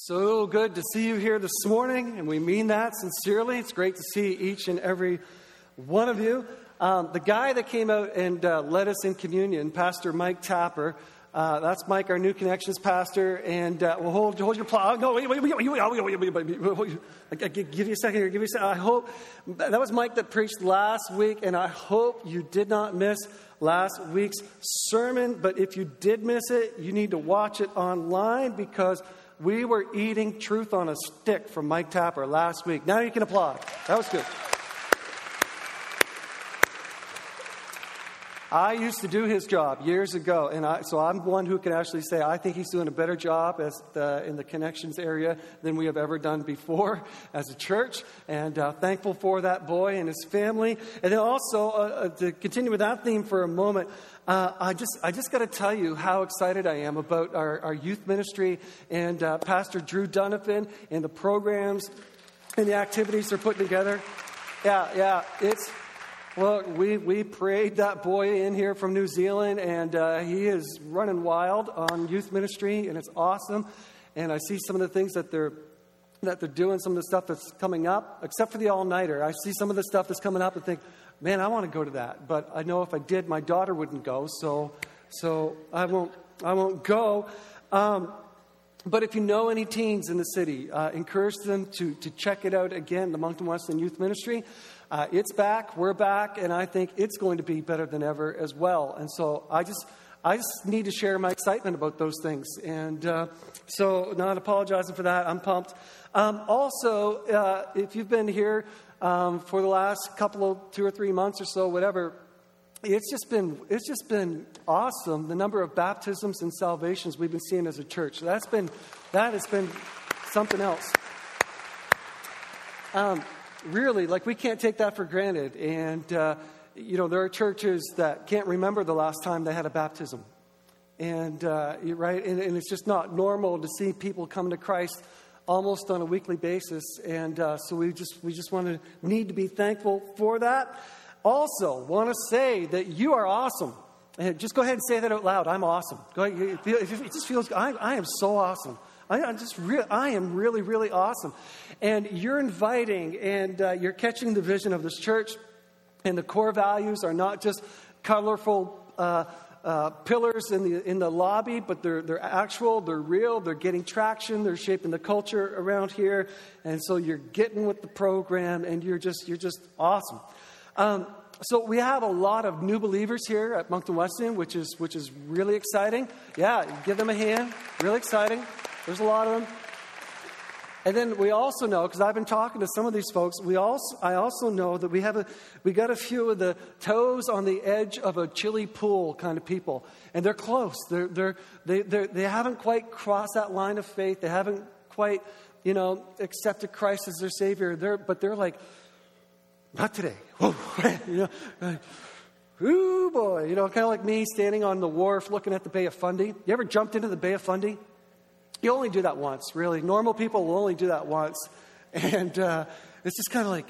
So good to see you here this morning, and we mean that sincerely. It's great to see each and every one of you. Um, the guy that came out and uh, led us in communion, Pastor Mike Tapper, uh, that's Mike, our new connections pastor. And uh, well, hold, hold your applause. No, wait, wait, wait, wait, wait, wait, wait, wait, give you a second here. Give you a second. I hope that was Mike that preached last week, and I hope you did not miss last week's sermon. But if you did miss it, you need to watch it online because we were eating truth on a stick from Mike Tapper last week. Now you can applaud. That was good. I used to do his job years ago, and I, so I'm one who can actually say I think he's doing a better job as the, in the connections area than we have ever done before as a church, and uh, thankful for that boy and his family. And then also uh, uh to continue with that theme for a moment, uh, I just I just got to tell you how excited I am about our, our youth ministry and uh, Pastor Drew Donovan and the programs and the activities they're putting together. Yeah, yeah, it's Look, we, we prayed that boy in here from New Zealand, and uh, he is running wild on youth ministry, and it's awesome. And I see some of the things that they're that they're doing, some of the stuff that's coming up, except for the all nighter. I see some of the stuff that's coming up and think, man, I want to go to that. But I know if I did, my daughter wouldn't go, so so I won't I won't go. Um, but if you know any teens in the city, uh, encourage them to, to check it out again, the Moncton Wesleyan Youth Ministry. Uh, it's back, we're back, and I think it's going to be better than ever as well. And so I just, I just need to share my excitement about those things. And uh, so, not apologizing for that, I'm pumped. Um, also, uh, if you've been here um, for the last couple of two or three months or so, whatever, it's just been it's just been awesome the number of baptisms and salvations we've been seeing as a church. That's been that has been something else. Um, really, like we can't take that for granted. And, uh, you know, there are churches that can't remember the last time they had a baptism. And, uh, right, and, and, it's just not normal to see people come to Christ almost on a weekly basis. And uh, so we just, we just want to need to be thankful for that. Also, want to say that you are awesome. Just go ahead and say that out loud. I'm awesome. Go ahead. It just feels, I, I am so awesome. I, am just re- I am really, really awesome. And you're inviting and uh, you're catching the vision of this church. And the core values are not just colorful uh, uh, pillars in the, in the lobby, but they're, they're actual, they're real, they're getting traction, they're shaping the culture around here. And so you're getting with the program and you're just, you're just awesome. Um, so we have a lot of new believers here at Moncton Wesleyan, which is, which is really exciting. Yeah, give them a hand. Really exciting. There's a lot of them. And then we also know, because I've been talking to some of these folks, we also, I also know that we have a, we got a few of the toes on the edge of a chilly pool kind of people. And they're close. They're, they're, they, they're, they haven't quite crossed that line of faith. They haven't quite, you know, accepted Christ as their Savior. They're, but they're like, not today. Whoa, you know, like, Ooh, boy. You know, kind of like me standing on the wharf looking at the Bay of Fundy. You ever jumped into the Bay of Fundy? You only do that once, really. Normal people will only do that once. And uh, it's just kind of like,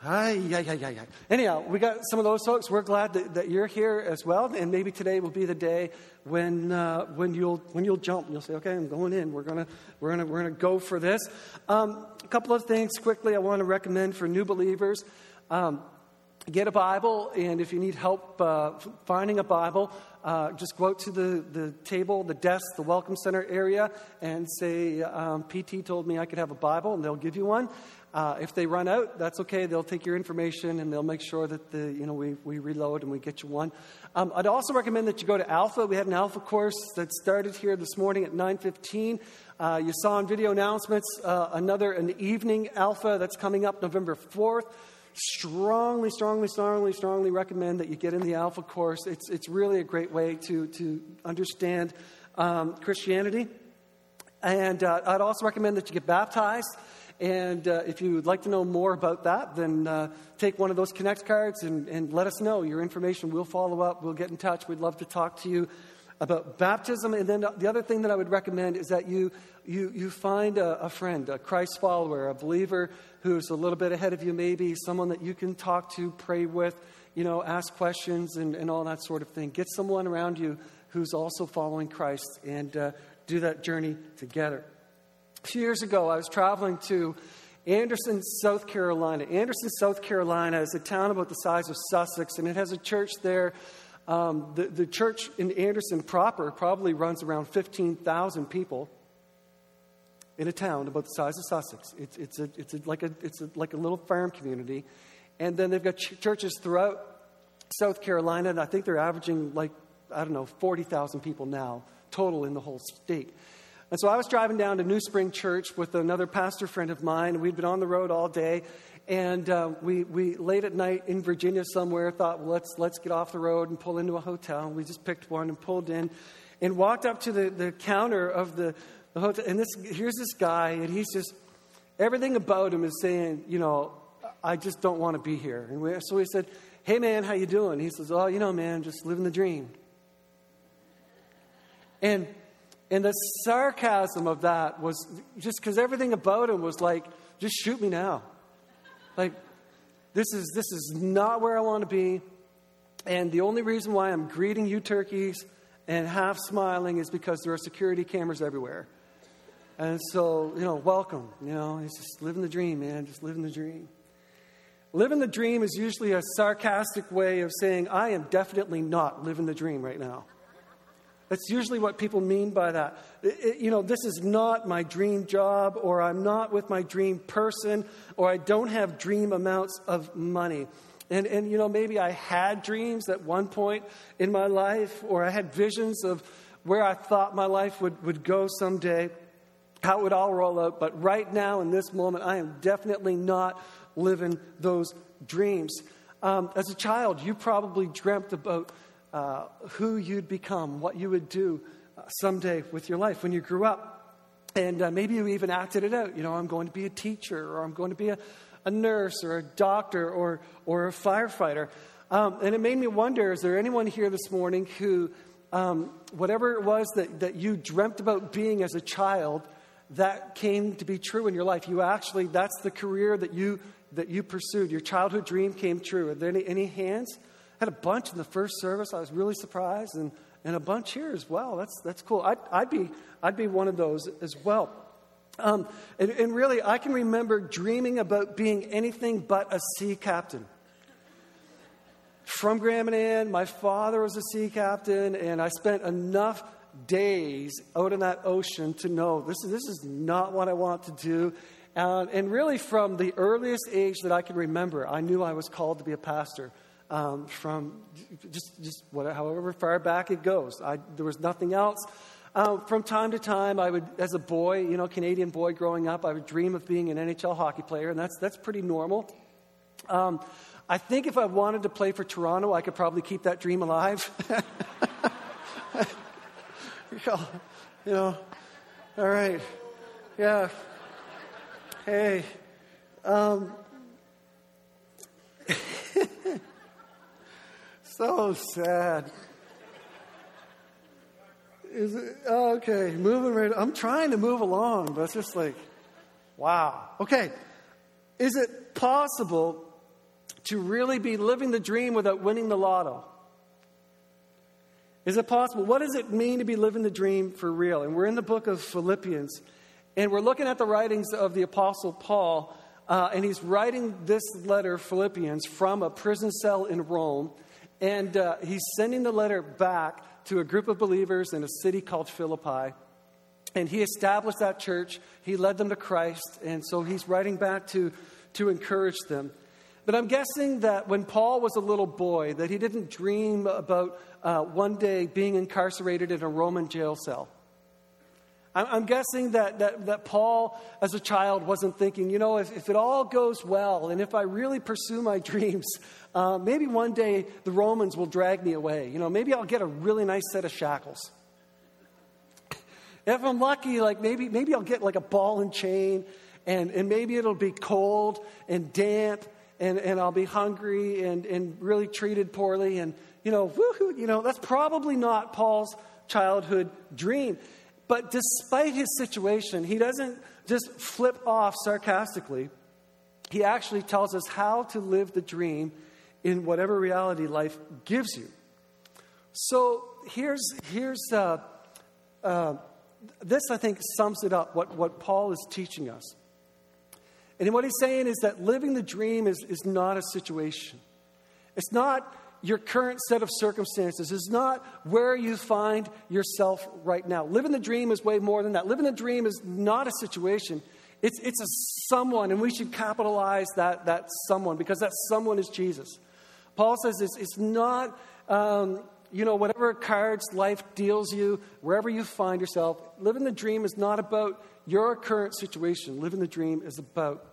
Hi, yeah, yeah, yeah, yeah. Anyhow, we got some of those folks. We're glad that, that you're here as well, and maybe today will be the day when uh, when you'll when you'll jump. You'll say, "Okay, I'm going in. We're gonna we're gonna we're gonna go for this." Um, a couple of things quickly. I want to recommend for new believers. Um, get a Bible, and if you need help uh, finding a Bible, uh, just go out to the, the table, the desk, the Welcome Center area, and say, um, PT told me I could have a Bible, and they'll give you one. Uh, if they run out, that's okay. They'll take your information and they'll make sure that the, you know, we, we reload and we get you one. Um, I'd also recommend that you go to Alpha. We had an Alpha course that started here this morning at 9.15. Uh, you saw in video announcements uh, another an evening Alpha that's coming up November 4th strongly, strongly, strongly, strongly recommend that you get in the Alpha course. It's, it's really a great way to, to understand um, Christianity. And uh, I'd also recommend that you get baptized. And uh, if you would like to know more about that, then uh, take one of those Connect cards and, and let us know. Your information, we'll follow up, we'll get in touch. We'd love to talk to you about baptism. And then the other thing that I would recommend is that you, you, you find a, a friend, a Christ follower, a believer who's a little bit ahead of you, maybe, someone that you can talk to, pray with, you know, ask questions and, and all that sort of thing. Get someone around you who's also following Christ and uh, do that journey together. A few years ago, I was traveling to Anderson, South Carolina. Anderson, South Carolina is a town about the size of Sussex, and it has a church there. Um, the, the church in Anderson proper probably runs around 15,000 people in a town about the size of Sussex. It's, it's, a, it's a, like, a, it's a, like a little farm community. And then they've got ch- churches throughout South Carolina, and I think they're averaging like, I don't know, 40,000 people now total in the whole state. And so I was driving down to New Spring Church with another pastor friend of mine. We'd been on the road all day. And uh, we, we, late at night in Virginia somewhere, thought, well, let's, let's get off the road and pull into a hotel. And we just picked one and pulled in and walked up to the, the counter of the, the hotel. And this, here's this guy, and he's just, everything about him is saying, you know, I just don't want to be here. And we, so we said, hey, man, how you doing? He says, oh, you know, man, just living the dream. And and the sarcasm of that was just because everything about him was like, just shoot me now. Like, this is, this is not where I want to be. And the only reason why I'm greeting you turkeys and half smiling is because there are security cameras everywhere. And so, you know, welcome. You know, it's just living the dream, man, just living the dream. Living the dream is usually a sarcastic way of saying, I am definitely not living the dream right now. That's usually what people mean by that. It, you know, this is not my dream job, or I'm not with my dream person, or I don't have dream amounts of money. And, and, you know, maybe I had dreams at one point in my life, or I had visions of where I thought my life would, would go someday, how it would all roll out. But right now, in this moment, I am definitely not living those dreams. Um, as a child, you probably dreamt about uh, who you'd become, what you would do uh, someday with your life when you grew up. And uh, maybe you even acted it out. You know, I'm going to be a teacher, or I'm going to be a, a nurse, or a doctor, or, or a firefighter. Um, and it made me wonder is there anyone here this morning who, um, whatever it was that, that you dreamt about being as a child, that came to be true in your life? You actually, that's the career that you, that you pursued. Your childhood dream came true. Are there any, any hands? Had a bunch in the first service. I was really surprised, and, and a bunch here as well. That's, that's cool. I'd, I'd, be, I'd be one of those as well. Um, and, and really, I can remember dreaming about being anything but a sea captain. From Grand Manan, my father was a sea captain, and I spent enough days out in that ocean to know this, this is not what I want to do. And, and really, from the earliest age that I can remember, I knew I was called to be a pastor um, from just, just whatever, however far back it goes. I, there was nothing else. Um, from time to time, I would, as a boy, you know, Canadian boy growing up, I would dream of being an NHL hockey player, and that's, that's pretty normal. Um, I think if I wanted to play for Toronto, I could probably keep that dream alive. you know, all right. Yeah. Hey. Um, So sad. Is it, oh, okay, moving right. I'm trying to move along, but it's just like, wow. Okay, is it possible to really be living the dream without winning the lotto? Is it possible? What does it mean to be living the dream for real? And we're in the book of Philippians, and we're looking at the writings of the Apostle Paul, uh, and he's writing this letter, Philippians, from a prison cell in Rome. And uh, he's sending the letter back to a group of believers in a city called Philippi. And he established that church. He led them to Christ. And so he's writing back to, to encourage them. But I'm guessing that when Paul was a little boy, that he didn't dream about uh, one day being incarcerated in a Roman jail cell. I'm guessing that, that, that, Paul, as a child, wasn't thinking, you know, if, if it all goes well and if I really pursue my dreams, uh, maybe one day the Romans will drag me away. You know, maybe I'll get a really nice set of shackles. if I'm lucky, like maybe, maybe I'll get like a ball and chain and, and maybe it'll be cold and damp and, and I'll be hungry and, and really treated poorly and, you know, woohoo, you know, that's probably not Paul's childhood dream. But despite his situation, he doesn't just flip off sarcastically. He actually tells us how to live the dream in whatever reality life gives you. So here's, here's uh, uh, this, I think, sums it up, what, what Paul is teaching us. And what he's saying is that living the dream is, is not a situation. It's not your current set of circumstances. It's not where you find yourself right now. Living the dream is way more than that. Living the dream is not a situation. It's, it's a someone, and we should capitalize that, that someone because that someone is Jesus. Paul says it's, it's not, um, you know, whatever cards life deals you, wherever you find yourself, living the dream is not about your current situation. Living the dream is about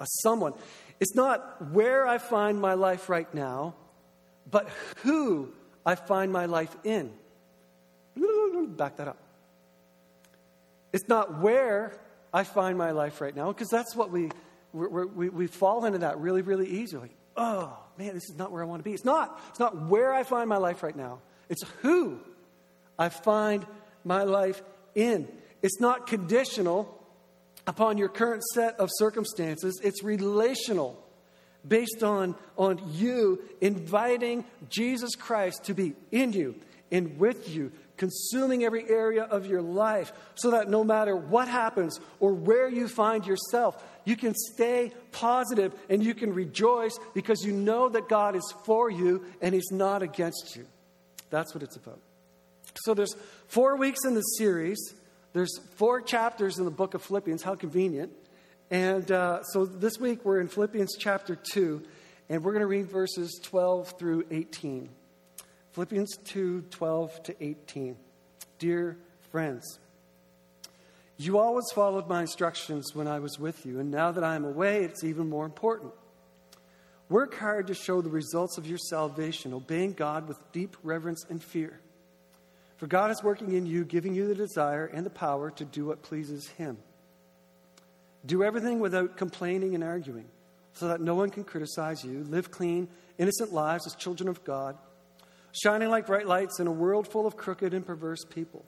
a someone. It's not where I find my life right now, but who I find my life in. Back that up. It's not where I find my life right now, because that's what we, we, we fall into that really, really easily. Oh, man, this is not where I want to be. It's not. It's not where I find my life right now. It's who I find my life in. It's not conditional upon your current set of circumstances, it's relational based on, on you inviting Jesus Christ to be in you and with you, consuming every area of your life, so that no matter what happens or where you find yourself, you can stay positive and you can rejoice because you know that God is for you and He's not against you. That's what it's about. So there's four weeks in the series. There's four chapters in the book of Philippians. How convenient. And uh, so this week we're in Philippians chapter 2, and we're going to read verses 12 through 18. Philippians 2 12 to 18. Dear friends, you always followed my instructions when I was with you, and now that I am away, it's even more important. Work hard to show the results of your salvation, obeying God with deep reverence and fear. For God is working in you, giving you the desire and the power to do what pleases Him. Do everything without complaining and arguing, so that no one can criticize you. Live clean, innocent lives as children of God, shining like bright lights in a world full of crooked and perverse people.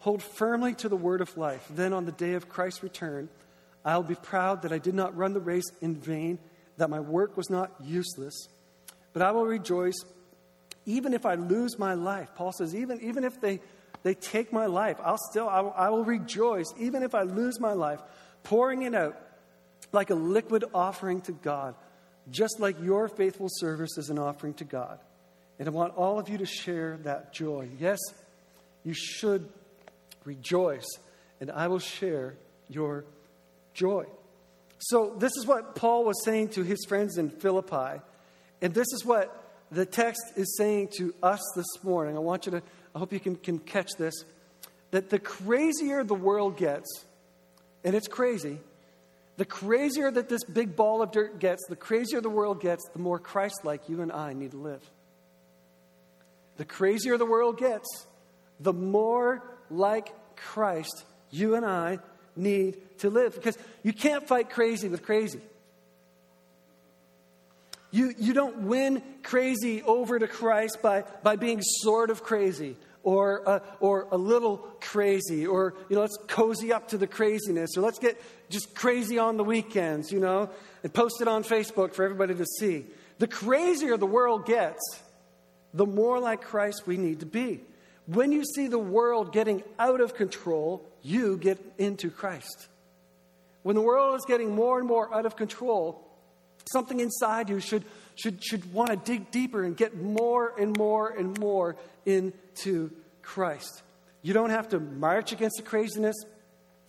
Hold firmly to the word of life. Then, on the day of Christ's return, I'll be proud that I did not run the race in vain, that my work was not useless, but I will rejoice even if I lose my life, Paul says, even, even if they, they take my life, I'll still, I will, I will rejoice, even if I lose my life, pouring it out like a liquid offering to God, just like your faithful service is an offering to God. And I want all of you to share that joy. Yes, you should rejoice, and I will share your joy. So, this is what Paul was saying to his friends in Philippi, and this is what the text is saying to us this morning, I want you to, I hope you can, can catch this, that the crazier the world gets, and it's crazy, the crazier that this big ball of dirt gets, the crazier the world gets, the more Christ like you and I need to live. The crazier the world gets, the more like Christ you and I need to live. Because you can't fight crazy with crazy. You, you don't win crazy over to Christ by, by being sort of crazy or, uh, or a little crazy or, you know, let's cozy up to the craziness or let's get just crazy on the weekends, you know, and post it on Facebook for everybody to see. The crazier the world gets, the more like Christ we need to be. When you see the world getting out of control, you get into Christ. When the world is getting more and more out of control, Something inside you should, should, should want to dig deeper and get more and more and more into Christ. You don't have to march against the craziness.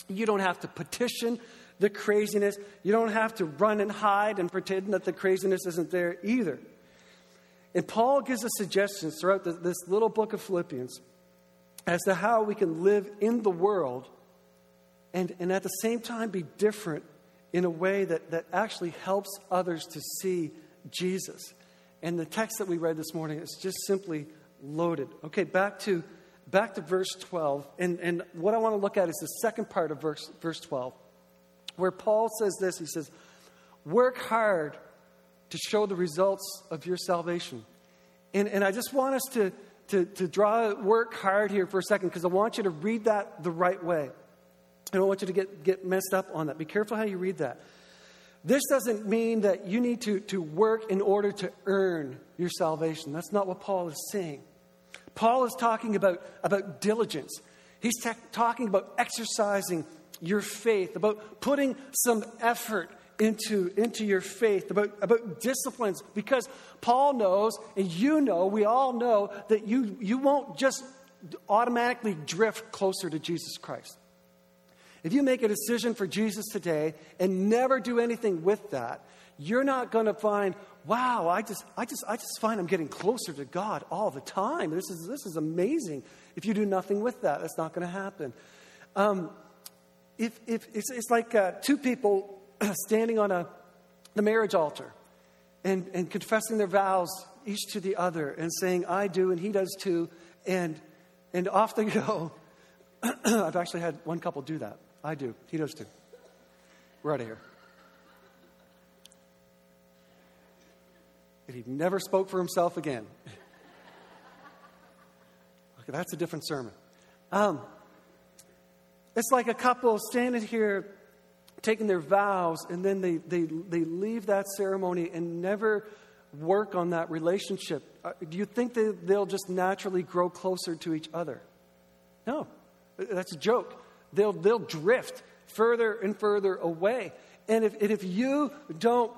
You don't have to petition the craziness. You don't have to run and hide and pretend that the craziness isn't there either. And Paul gives us suggestions throughout this little book of Philippians as to how we can live in the world and, and at the same time be different in a way that, that actually helps others to see Jesus. And the text that we read this morning is just simply loaded. Okay, back to back to verse 12. And, and what I want to look at is the second part of verse, verse 12, where Paul says this He says, Work hard to show the results of your salvation. And, and I just want us to, to, to draw work hard here for a second because I want you to read that the right way. I don't want you to get, get messed up on that. Be careful how you read that. This doesn't mean that you need to, to work in order to earn your salvation. That's not what Paul is saying. Paul is talking about, about diligence. He's talking about exercising your faith, about putting some effort into, into your faith, about, about disciplines, because Paul knows, and you know, we all know, that you, you won't just automatically drift closer to Jesus Christ. If you make a decision for Jesus today and never do anything with that, you're not going to find, wow, I just, I, just, I just find I'm getting closer to God all the time. This is, this is amazing. If you do nothing with that, that's not going to happen. Um, if, if, it's, it's like uh, two people standing on a, the marriage altar and, and confessing their vows each to the other and saying, I do and he does too. And, and off they go. I've actually had one couple do that. I do. He does too. We're out of here. And he never spoke for himself again. okay, that's a different sermon. Um, it's like a couple standing here taking their vows, and then they, they, they leave that ceremony and never work on that relationship. Uh, do you think that they'll just naturally grow closer to each other? No, that's a joke. They'll, they'll drift further and further away. And if, and if you don't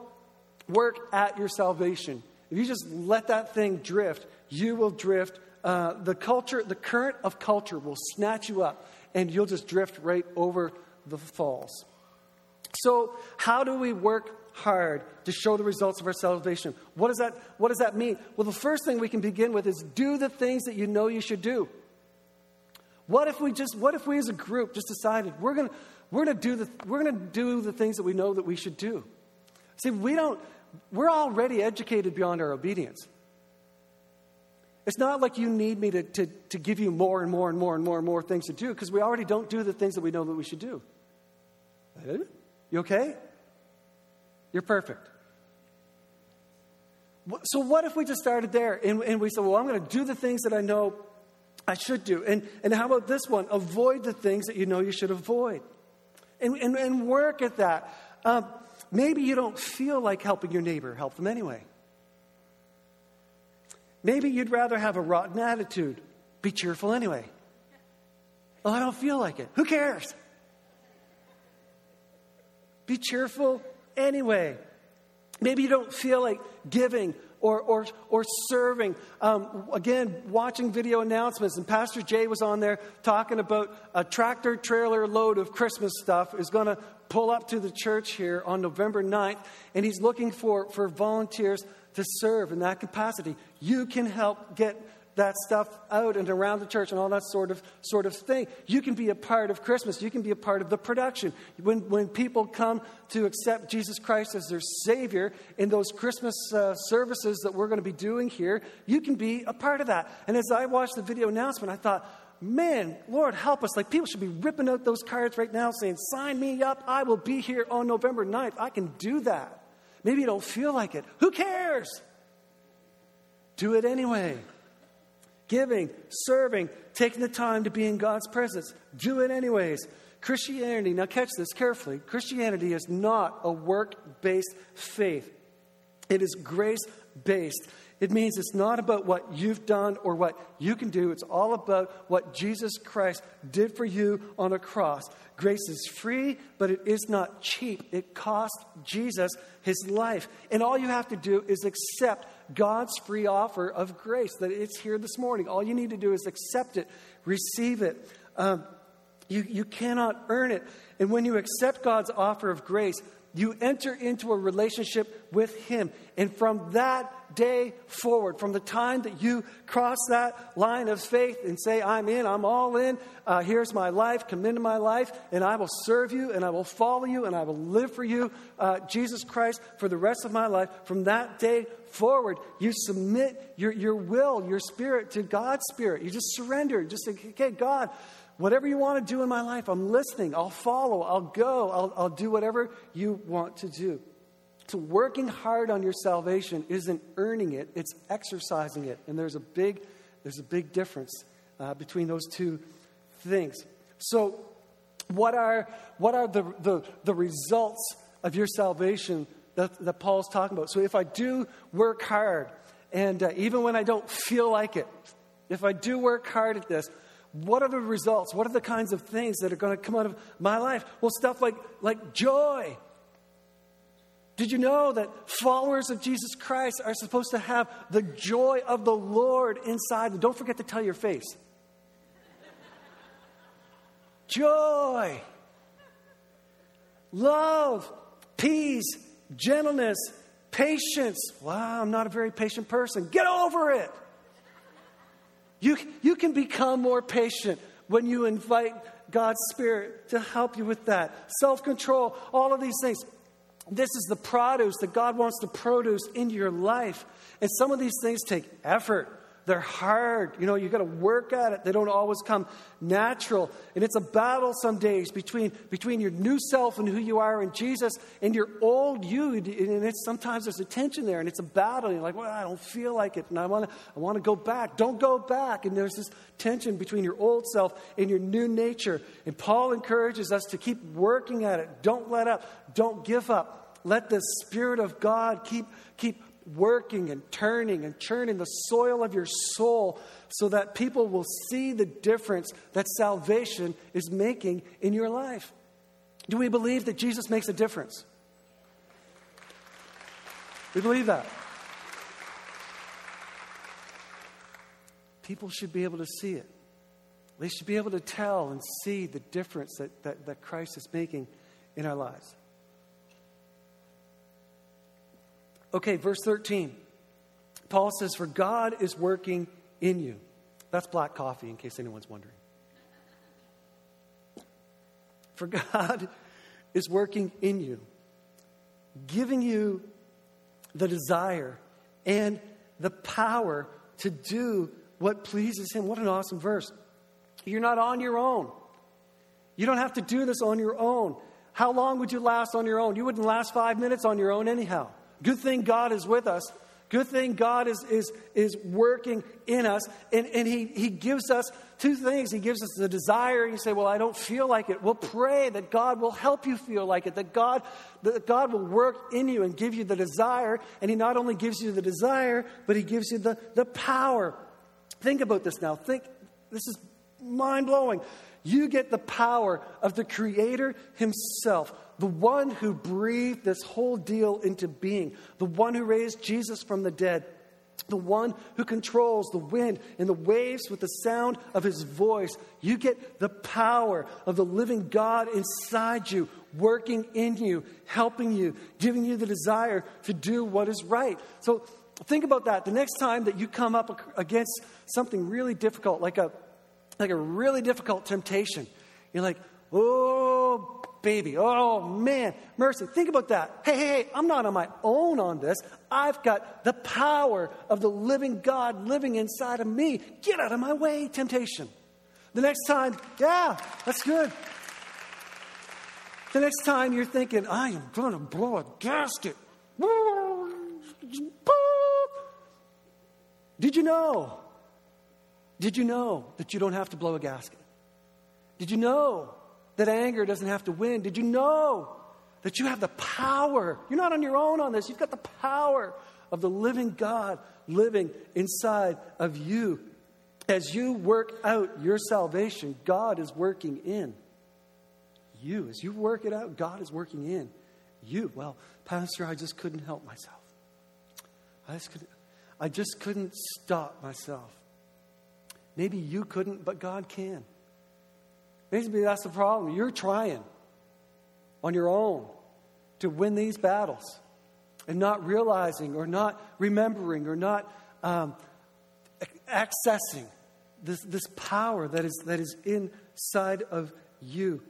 work at your salvation, if you just let that thing drift, you will drift. Uh, the culture, the current of culture will snatch you up, and you'll just drift right over the falls. So, how do we work hard to show the results of our salvation? What does that, what does that mean? Well, the first thing we can begin with is do the things that you know you should do. What if we just, what if we as a group just decided we're going we're to do the, we're to do the things that we know that we should do? See, we don't, we're already educated beyond our obedience. It's not like you need me to, to, to give you more and more and more and more and more things to do because we already don't do the things that we know that we should do. You okay? You're perfect. So, what if we just started there and, and we said, Well, I'm going to do the things that I know I should do? And, and how about this one? Avoid the things that you know you should avoid. And, and, and work at that. Um, maybe you don't feel like helping your neighbor, help them anyway. Maybe you'd rather have a rotten attitude, be cheerful anyway. Well, I don't feel like it. Who cares? Be cheerful anyway. Maybe you don't feel like giving or, or, or serving. Um, again, watching video announcements, and Pastor Jay was on there talking about a tractor trailer load of Christmas stuff is going to pull up to the church here on November 9th, and he's looking for, for volunteers to serve in that capacity. You can help get that stuff out and around the church and all that sort of sort of thing. You can be a part of Christmas. You can be a part of the production. When when people come to accept Jesus Christ as their Savior in those Christmas uh, services that we're going to be doing here, you can be a part of that. And as I watched the video announcement, I thought. Man, Lord, help us. Like, people should be ripping out those cards right now saying, Sign me up. I will be here on November 9th. I can do that. Maybe you don't feel like it. Who cares? Do it anyway giving, serving, taking the time to be in God's presence. Do it anyways. Christianity, now catch this carefully Christianity is not a work based faith, it is grace based. It means it's not about what you've done or what you can do. It's all about what Jesus Christ did for you on a cross. Grace is free, but it is not cheap. It cost Jesus his life. And all you have to do is accept God's free offer of grace that it's here this morning. All you need to do is accept it, receive it. Um, you, you cannot earn it. And when you accept God's offer of grace, you enter into a relationship with Him. And from that day forward, from the time that you cross that line of faith and say, I'm in, I'm all in, uh, here's my life, come into my life, and I will serve you, and I will follow you, and I will live for you, uh, Jesus Christ, for the rest of my life, from that day forward, you submit your, your will, your spirit to God's spirit. You just surrender. Just say, okay, God, Whatever you want to do in my life, I'm listening. I'll follow. I'll go. I'll, I'll do whatever you want to do. So, working hard on your salvation isn't earning it, it's exercising it. And there's a big, there's a big difference uh, between those two things. So, what are, what are the, the, the results of your salvation that, that Paul's talking about? So, if I do work hard, and uh, even when I don't feel like it, if I do work hard at this, What are the results? What are the kinds of things that are going to come out of my life? Well, stuff like, like joy. Did you know that followers of Jesus Christ are supposed to have the joy of the Lord inside? Don't forget to tell your face. joy, love, peace, gentleness, patience. Wow, I'm not a very patient person. Get over it. You, you can become more patient when you invite God's Spirit to help you with that. Self control, all of these things. This is the produce that God wants to produce into your life. And some of these things take effort. They're hard. You know, you got to work at it. They don't always come natural. And it's a battle some days between, between your new self and who you are in Jesus and your old you. And it's, sometimes there's a tension there and it's a battle. You're like, well, I don't feel like it and I want to I wanna go back. Don't go back. And there's this tension between your old self and your new nature. And Paul encourages us to keep working at it. Don't let up. Don't give up. Let the Spirit of God keep, keep working and turning and churning the soil of your soul so that people will see the difference that salvation is making in your life. Do we believe that Jesus makes a difference? We believe that. People should be able to see it. They should be able to tell and see the difference that, that, that Christ is making in our lives. Okay, verse 13. Paul says, For God is working in you. That's black coffee, in case anyone's wondering. For God is working in you, giving you the desire and the power to do what pleases Him. What an awesome verse. You're not on your own. You don't have to do this on your own. How long would you last on your own? You wouldn't last five minutes on your own, anyhow. Good thing God is with us. Good thing God is, is, is working in us. And, and he, he gives us two things. He gives us the desire. You say, Well, I don't feel like it. Well, pray that God will help you feel like it, that God, that God will work in you and give you the desire. And He not only gives you the desire, but He gives you the, the power. Think about this now. Think, this is mind blowing. You get the power of the Creator Himself the one who breathed this whole deal into being, the one who raised Jesus from the dead, the one who controls the wind and the waves with the sound of his voice. You get the power of the living God inside you, working in you, helping you, giving you the desire to do what is right. So think about that. The next time that you come up against something really difficult, like a, like a really difficult temptation, you're like, oh, baby. Oh, man, mercy. Think about that. Hey, hey, hey, I'm not on my own on this. I've got the power of the living God living inside of me. Get out of my way, temptation. The next time, yeah, that's good. The next time you're thinking, I am going to blow a gasket. Did you know? Did you know that you don't have to blow a gasket? Did you know that anger doesn't have to win. Did you know that you have the power? You're not on your own on this. You've got the power of the living God living inside of you. As you work out your salvation, God is working in you. As you work it out, God is working in you. Well, Pastor, I just couldn't help myself. I just couldn't, I just couldn't stop myself. Maybe you couldn't, but God can. Maybe that's the problem. You're trying on your own to win these battles and not realizing or not remembering or not um, accessing this, this power that is, that is inside of you.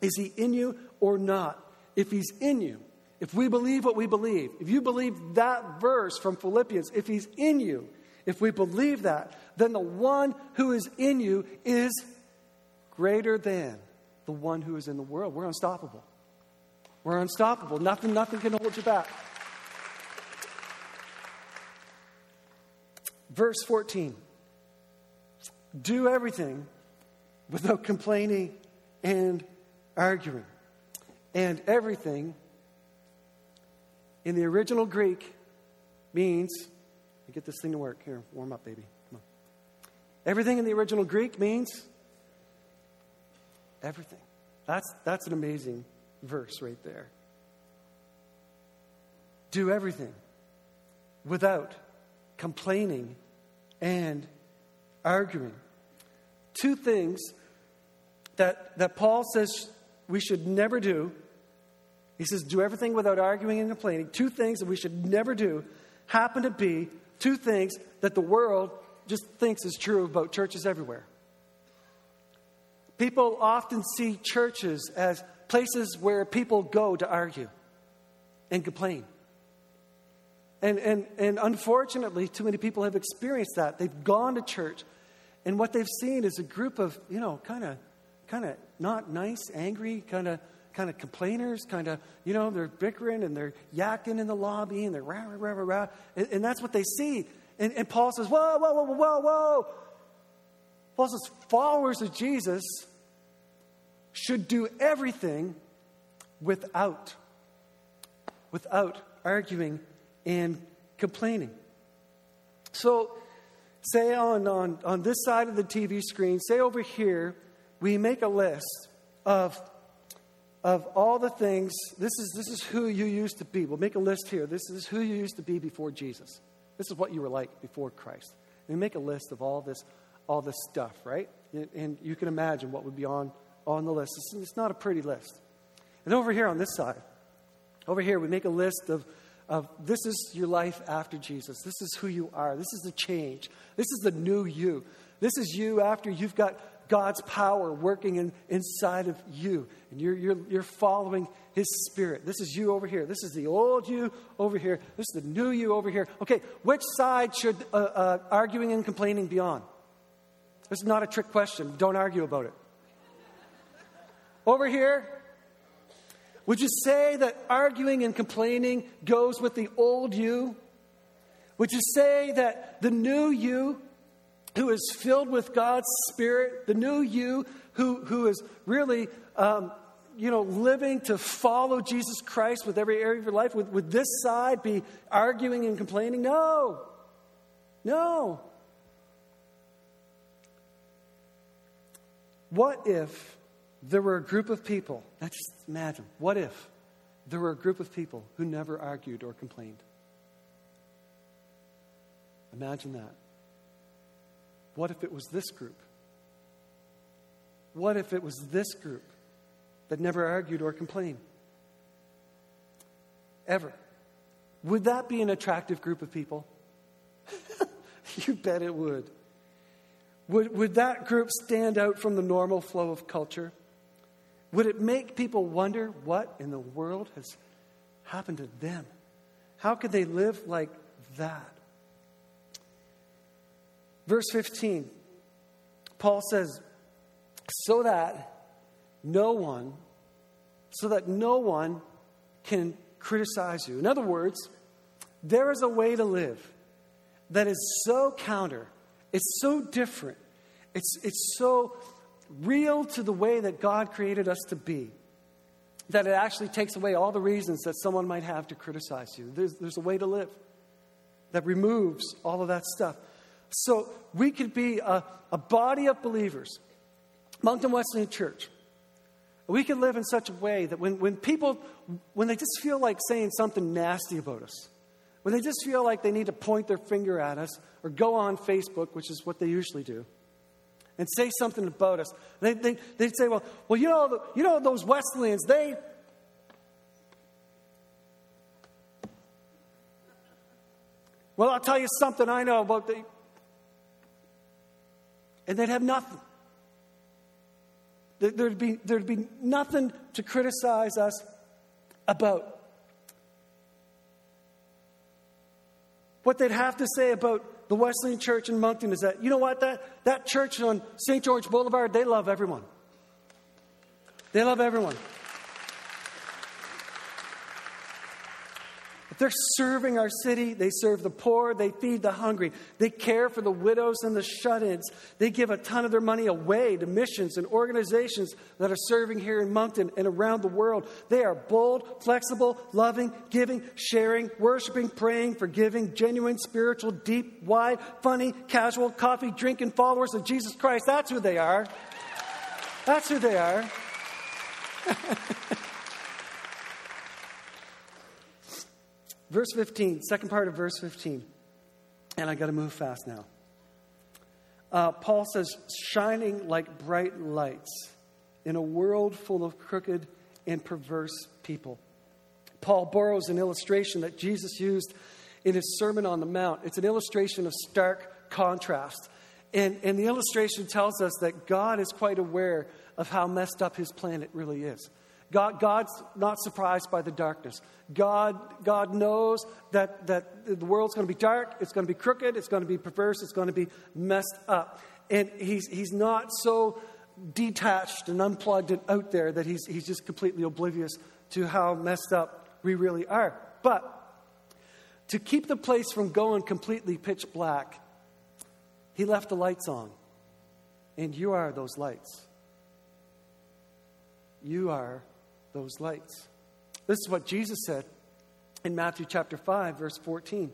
Is he in you or not? If he's in you, if we believe what we believe, if you believe that verse from Philippians, if he's in you, if we believe that, then the one who is in you is greater than the one who is in the world. We're unstoppable. We're unstoppable. Nothing, nothing can hold you back. Verse 14 Do everything without complaining and arguing. And everything in the original Greek means, get this thing to work. Here, warm up, baby. Come on. Everything in the original Greek means everything. That's, that's an amazing verse right there. Do everything without complaining and arguing. Two things that, that Paul says we should never do. He says, do everything without arguing and complaining. Two things that we should never do happen to be two things that the world just thinks is true about churches everywhere. People often see churches as places where people go to argue and complain. And, and, and unfortunately, too many people have experienced that. They've gone to church, and what they've seen is a group of, you know, kind of kind of not nice, angry, kind of kind of complainers, kind of, you know, they're bickering and they're yakking in the lobby and they're rah, rah, rah, rah, and, and that's what they see. And, and Paul says, whoa, whoa, whoa, whoa, whoa. Paul as followers of Jesus should do everything without, without arguing and complaining. So, say on, on, on this side of the TV screen, say over here, we make a list of, of all the things. This is, this is who you used to be. We'll make a list here. This is who you used to be before Jesus. This is what you were like before Christ. We make a list of all this, all this stuff, right? And, you can imagine what would be on, on the list. It's, it's not a pretty list. And over here on this side, over here, we make a list of, of this is your life after Jesus. This is who you are. This is the change. This is the new you. This is you after you've got God's power working in, inside of you. And you're, you're, you're following His Spirit. This is you over here. This is the old you over here. This is the new you over here. Okay, which side should uh, uh, arguing and complaining be on? This is not a trick question. Don't argue about it. Over here, would you say that arguing and complaining goes with the old you? Would you say that the new you who is filled with God's Spirit, the new you who, who is really, um, you know, living to follow Jesus Christ with every area of your life, would, would this side be arguing and complaining? No. No. What if there were a group of people? Now just imagine. What if there were a group of people who never argued or complained? Imagine that. What if it was this group? What if it was this group that never argued or complained? Ever. Would that be an attractive group of people? you bet it would. Would. Would that group stand out from the normal flow of culture? Would it make people wonder what in the world has happened to them? How could they live like that? Verse 15, Paul says, so that no one, so that no one can criticize you. In other words, there is a way to live that is so counter, it's so different, it's, it's so real to the way that God created us to be that it actually takes away all the reasons that someone might have to criticize you. There's, there's a way to live that removes all of that stuff. So we could be a, a body of believers, Moncton Wesleyan Church. We could live in such a way that when, when people, when they just feel like saying something nasty about us, when they just feel like they need to point their finger at us or go on Facebook, which is what they usually do, and say something about us, they, they, they'd say, well, well you, know, you know, those Wesleyans, they, well, I'll tell you something I know about the, and they'd have nothing. There'd be, there'd be nothing to criticize us about. What they'd have to say about the Wesleyan Church in Moncton is that, you know what, that, that church on St. George Boulevard, they love everyone. They love everyone. They're serving our city. They serve the poor. They feed the hungry. They care for the widows and the shut ins. They give a ton of their money away to missions and organizations that are serving here in Moncton and around the world. They are bold, flexible, loving, giving, sharing, worshiping, praying, forgiving, genuine, spiritual, deep, wide, funny, casual, coffee drinking followers of Jesus Christ. That's who they are. That's who they are. verse 15, second part of verse 15. And I got to move fast now. Uh, Paul says, shining like bright lights in a world full of crooked and perverse people. Paul borrows an illustration that Jesus used in his Sermon on the Mount. It's an illustration of stark contrast. And, and the illustration tells us that God is quite aware of how messed up his planet really is. God, God's not surprised by the darkness. God, God knows that, that the world's going to be dark, it's going to be crooked, it's going to be perverse, it's going to be messed up. And he's, he's not so detached and unplugged and out there that he's, he's just completely oblivious to how messed up we really are. But to keep the place from going completely pitch black, he left the lights on. And you are those lights. You are those lights. This is what Jesus said in Matthew chapter 5, verse 14.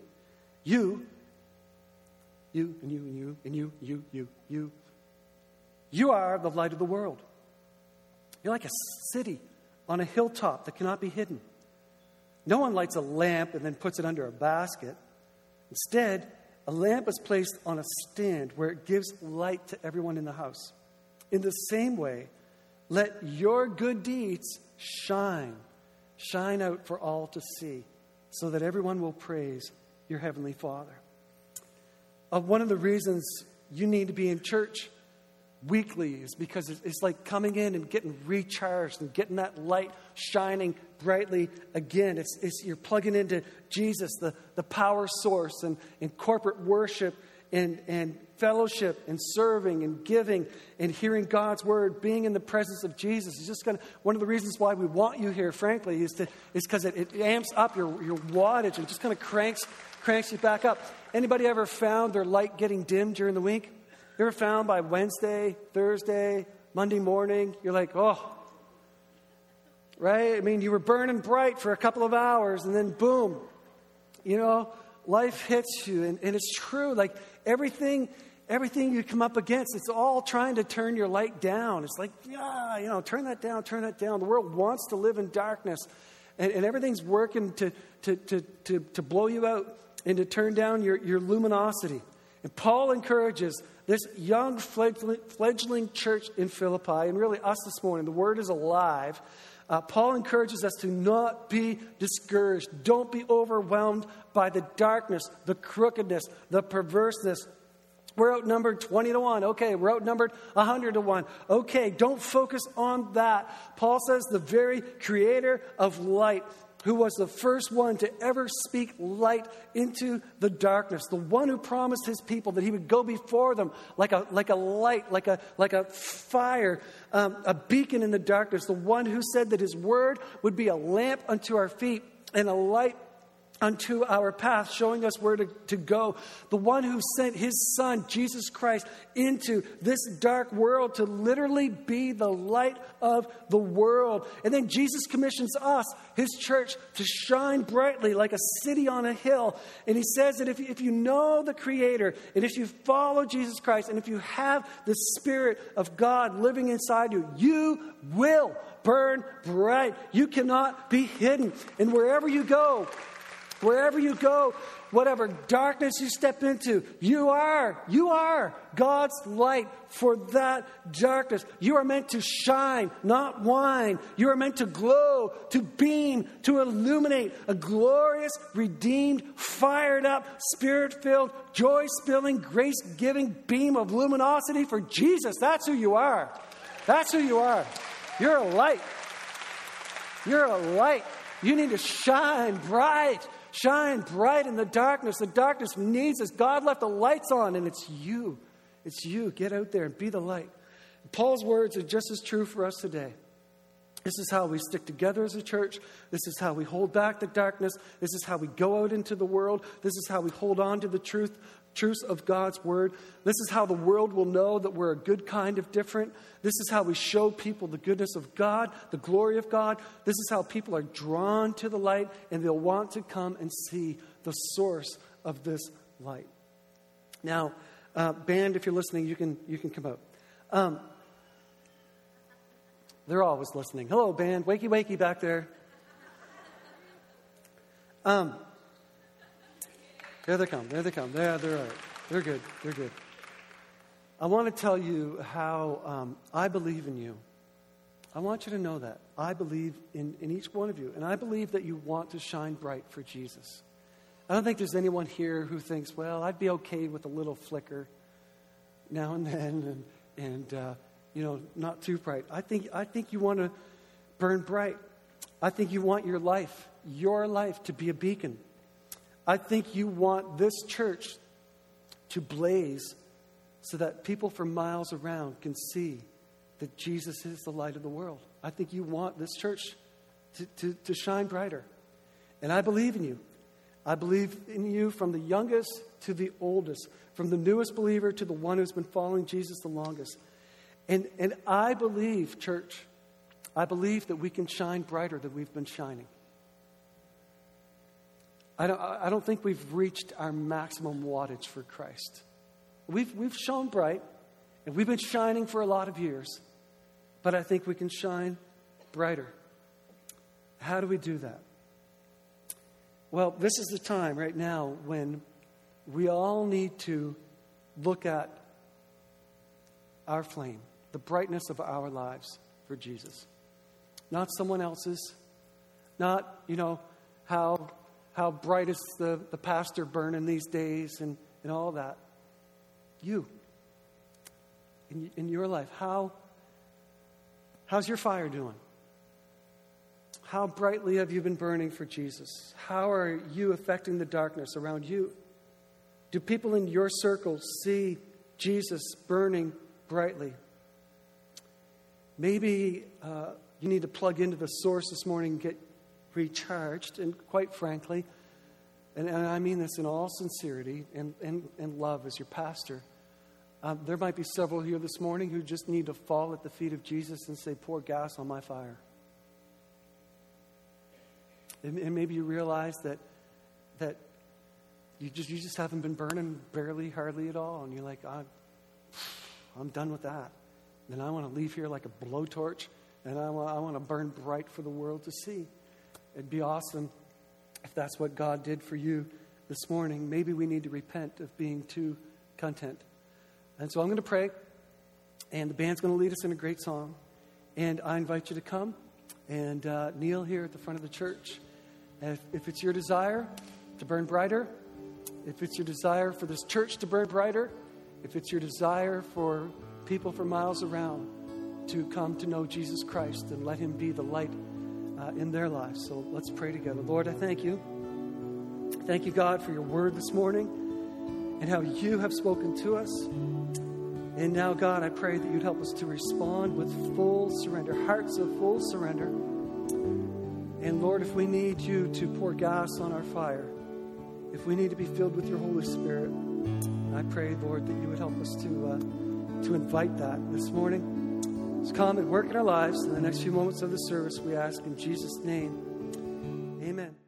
You, you, and you, and you, and you, you, you, you, you are the light of the world. You're like a city on a hilltop that cannot be hidden. No one lights a lamp and then puts it under a basket. Instead, a lamp is placed on a stand where it gives light to everyone in the house. In the same way, let your good deeds shine, shine out for all to see, so that everyone will praise your Heavenly Father. Uh, one of the reasons you need to be in church weekly is because it's like coming in and getting recharged and getting that light shining brightly again. It's, it's you're plugging into Jesus, the, the power source, and, and corporate worship and, and fellowship and serving and giving and hearing God's word, being in the presence of Jesus is just going to, one of the reasons why we want you here, frankly, is, because it, it amps up your, your wattage and just kind of cranks, cranks you back up. Anybody ever found their light getting dim during the week? You ever found by Wednesday, Thursday, Monday morning, you're like, oh, right? I mean, you were burning bright for a couple of hours and then boom, you know, life hits you. And, and it's true. Like, everything everything you come up against, it's all trying to turn your light down. It's like, yeah, you know, turn that down, turn that down. The world wants to live in darkness, and, and everything's working to, to, to, to, to blow you out and to turn down your, your luminosity. And Paul encourages this young fledgling, church in Philippi, and really us this morning, the word is alive. Uh, Paul encourages us to not be discouraged. Don't be overwhelmed by the darkness, the crookedness, the perverseness. We're outnumbered 20 to 1. Okay, we're outnumbered 100 to 1. Okay, don't focus on that. Paul says the very creator of light who was the first one to ever speak light into the darkness, the one who promised his people that he would go before them like a, like a light, like a, like a fire, um, a beacon in the darkness, the one who said that his word would be a lamp unto our feet and a light unto our path, showing us where to, to go. The one who sent his son, Jesus Christ, into this dark world to literally be the light of the world. And then Jesus commissions us, his church, to shine brightly like a city on a hill. And he says that if, if you know the Creator, and if you follow Jesus Christ, and if you have the Spirit of God living inside you, you will burn bright. You cannot be hidden. And wherever you go, Wherever you go, whatever darkness you step into, you are, you are God's light for that darkness. You are meant to shine, not whine. You are meant to glow, to beam, to illuminate a glorious, redeemed, fired up, spirit filled, joy spilling, grace giving beam of luminosity for Jesus. That's who you are. That's who you are. You're a light. You're a light. You need to shine bright. Shine bright in the darkness. The darkness needs us. God left the lights on, and it's you. It's you. Get out there and be the light. Paul's words are just as true for us today. This is how we stick together as a church. This is how we hold back the darkness. This is how we go out into the world. This is how we hold on to the truth, truths of God's word. This is how the world will know that we're a good kind of different. This is how we show people the goodness of God, the glory of God. This is how people are drawn to the light and they'll want to come and see the source of this light. Now, uh, band, if you're listening, you can, you can come out. Um, they're always listening. Hello, band. Wakey, wakey back there. Um, there they come. There they come. There, they're right. They're good. They're good. I want to tell you how um, I believe in you. I want you to know that. I believe in, in each one of you. And I believe that you want to shine bright for Jesus. I don't think there's anyone here who thinks, well, I'd be okay with a little flicker now and then and, and uh, you know, not too bright. I think, I think you want to burn bright. I think you want your life, your life, to be a beacon. I think you want this church to blaze so that people for miles around can see that Jesus is the light of the world. I think you want this church to, to, to shine brighter. And I believe in you. I believe in you from the youngest to the oldest, from the newest believer to the one who's been following Jesus the longest. And, and I believe, church, I believe that we can shine brighter than we've been shining. I don't, I don't think we've reached our maximum wattage for Christ. We've, we've shone bright, and we've been shining for a lot of years, but I think we can shine brighter. How do we do that? Well, this is the time right now when we all need to look at our flame the brightness of our lives for Jesus. Not someone else's. Not, you know, how, how bright is the, the pastor burning these days and, and all that. You. In, in your life. How, how's your fire doing? How brightly have you been burning for Jesus? How are you affecting the darkness around you? Do people in your circle see Jesus burning brightly? Maybe uh, you need to plug into the source this morning and get recharged. And quite frankly, and, and I mean this in all sincerity and, and, and love as your pastor, um, there might be several here this morning who just need to fall at the feet of Jesus and say, Pour gas on my fire. And, and maybe you realize that, that you, just, you just haven't been burning barely, hardly at all. And you're like, I'm, I'm done with that then I want to leave here like a blowtorch and I want, I want to burn bright for the world to see. It'd be awesome if that's what God did for you this morning. Maybe we need to repent of being too content. And so I'm going to pray, and the band's going to lead us in a great song. And I invite you to come and uh, kneel here at the front of the church. If, if it's your desire to burn brighter, if it's your desire for this church to burn brighter, if it's your desire for people for miles around to come to know Jesus Christ and let Him be the light uh, in their lives. So let's pray together. Lord, I thank you. Thank you, God, for your word this morning and how you have spoken to us. And now, God, I pray that you'd help us to respond with full surrender, hearts of full surrender. And Lord, if we need you to pour gas on our fire, if we need to be filled with your Holy Spirit, I pray, Lord, that you would help us to. Uh, to invite that this morning. Come and work in our lives in the next few moments of the service, we ask in Jesus' name. Amen.